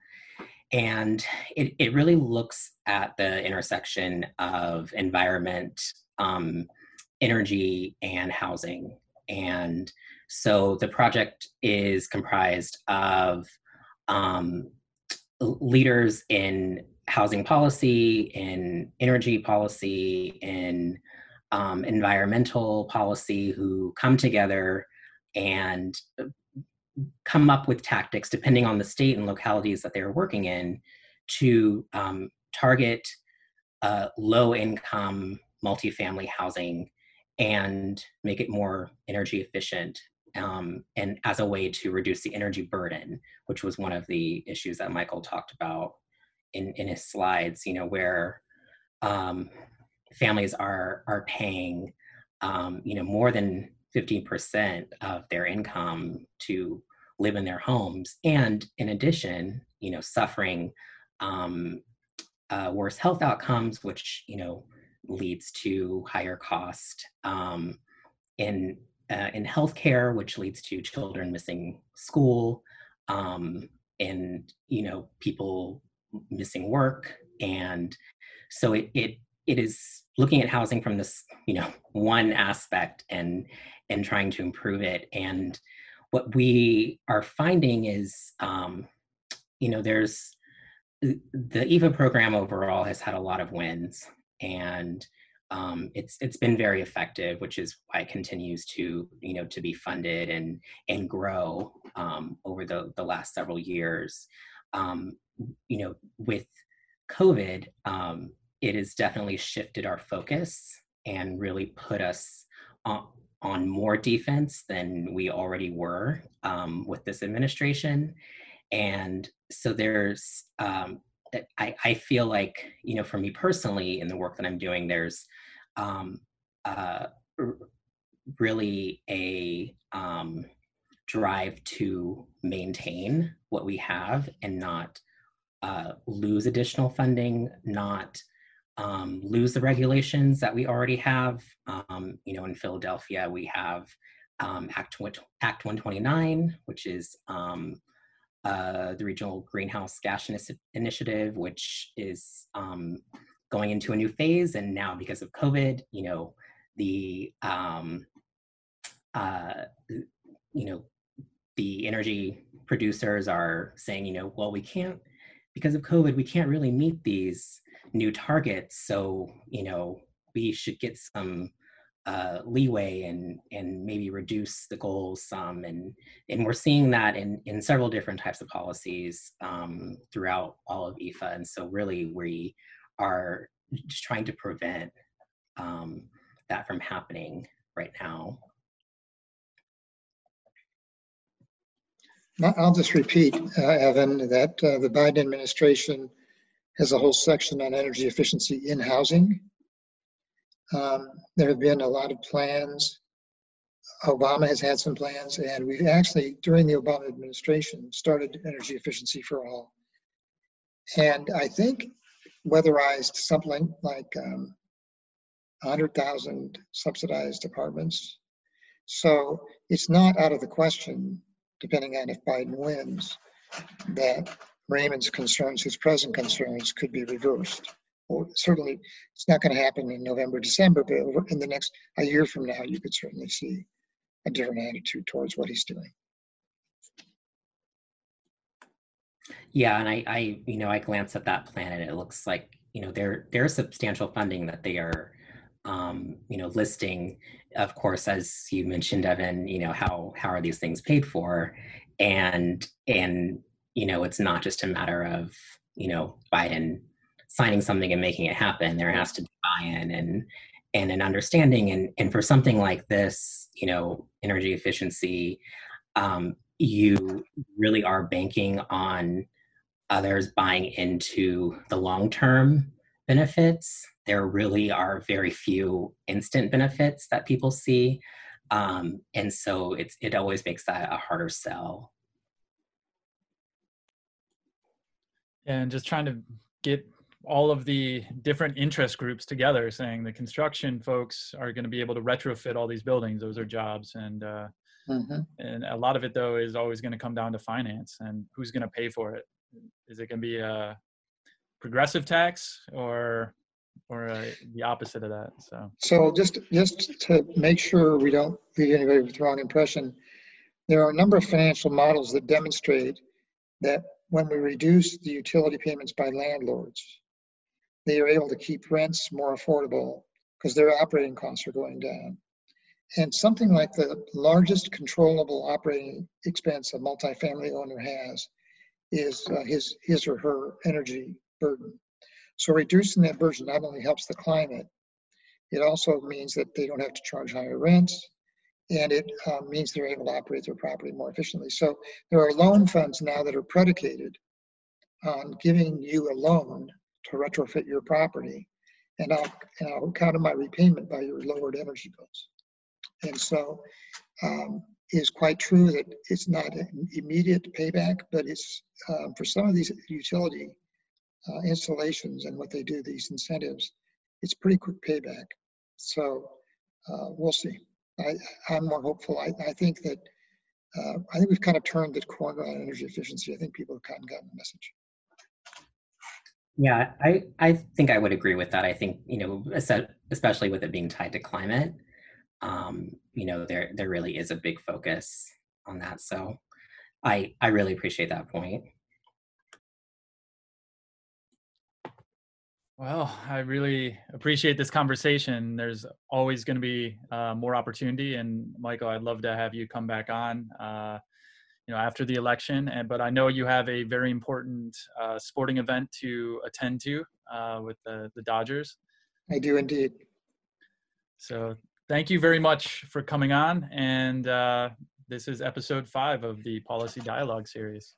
Speaker 3: And it, it really looks at the intersection of environment, um, energy, and housing. And so the project is comprised of um, leaders in housing policy, in energy policy, in um, environmental policy who come together and uh, come up with tactics depending on the state and localities that they're working in to um, target uh, low income multifamily housing and make it more energy efficient um, and as a way to reduce the energy burden, which was one of the issues that Michael talked about in, in his slides, you know, where um, families are are paying, um, you know, more than 15% of their income to live in their homes, and in addition, you know, suffering um, uh, worse health outcomes, which you know leads to higher cost um, in uh, in healthcare, which leads to children missing school, um, and you know people missing work. And so it, it it is looking at housing from this you know one aspect and and trying to improve it. And what we are finding is um, you know there's the EEFA program overall has had a lot of wins and um, it's it's been very effective, which is why it continues to you know to be funded and and grow um, over the the last several years. Um, you know, with COVID, um, it has definitely shifted our focus and really put us on, on more defense than we already were um, with this administration. And so there's, um, I, I feel like, you know, for me personally, in the work that I'm doing, there's um, uh, really a um, drive to maintain what we have and not uh, lose additional funding, not um, lose the regulations that we already have. Um, you know, in Philadelphia, we have um, Act, Act 129, which is um, uh, the Regional Greenhouse Gas Initiative, which is um, going into a new phase. And now, because of COVID, you know, the um, uh, you know the energy producers are saying, you know, well, we can't, because of COVID, we can't really meet these new targets. So, you know, we should get some uh, leeway and and maybe reduce the goals some. And and we're seeing that in in several different types of policies um, throughout all of EEFA. And so, really, we are just trying to prevent um, that from happening right now.
Speaker 4: I'll just repeat, uh, Evan, that uh, the Biden administration has a whole section on energy efficiency in housing. Um, there have been a lot of plans. Obama has had some plans, and we've actually, during the Obama administration, started energy efficiency for all. And I think weatherized something like um, 100,000 subsidized apartments. So it's not out of the question, depending on if Biden wins, that Raymond's concerns, his present concerns, could be reversed. Well, certainly, it's not going to happen in November, December, but in the next a year from now, you could certainly see a different attitude towards what he's doing.
Speaker 3: Yeah, and I, I, you know, I glance at that plan and it looks like, you know, there there's substantial funding that they are, um, you know, listing. Of course, as you mentioned, Evan, you know, how how are these things paid for, and and you know, it's not just a matter of you know Biden signing something and making it happen. There has to be buy-in and and an understanding. And and for something like this, you know, energy efficiency, um, you really are banking on others buying into the long term benefits. There really are very few instant benefits that people see. Um, and so it's, it always makes that a harder sell.
Speaker 2: And just trying to get all of the different interest groups together saying the construction folks are going to be able to retrofit all these buildings those are jobs and uh, mm-hmm. and a lot of it though is always going to come down to finance and who's going to pay for it is it going to be a progressive tax or or uh, the opposite of that so
Speaker 4: so just just to make sure we don't leave anybody with the wrong impression there are a number of financial models that demonstrate that when we reduce the utility payments by landlords they are able to keep rents more affordable because their operating costs are going down and something like the largest controllable operating expense a multifamily owner has is uh, his his or her energy burden. So reducing that burden not only helps the climate, it also means that they don't have to charge higher rents, and it uh, means they're able to operate their property more efficiently. So there are loan funds now that are predicated on giving you a loan to retrofit your property, and I'll, and I'll counter my repayment by your lowered energy bills. And so um, is quite true that it's not an immediate payback, but it's um, for some of these utility uh, installations and what they do, these incentives, it's pretty quick payback. So uh, we'll see. I, am more hopeful. I, I think that uh, I think we've kind of turned the corner on energy efficiency. I think people have kind of gotten the message.
Speaker 3: Yeah, I, I think I would agree with that. I think, you know, especially with it being tied to climate, um, you know, there there really is a big focus on that. So I I really appreciate that point.
Speaker 2: Well, I really appreciate this conversation. There's always going to be uh, more opportunity, and Michael, I'd love to have you come back on, uh, you know, after the election. And but I know you have a very important uh, sporting event to attend to uh, with the the Dodgers.
Speaker 4: I do indeed.
Speaker 2: So thank you very much for coming on. And uh, this is episode five of the Policy Dialogue series.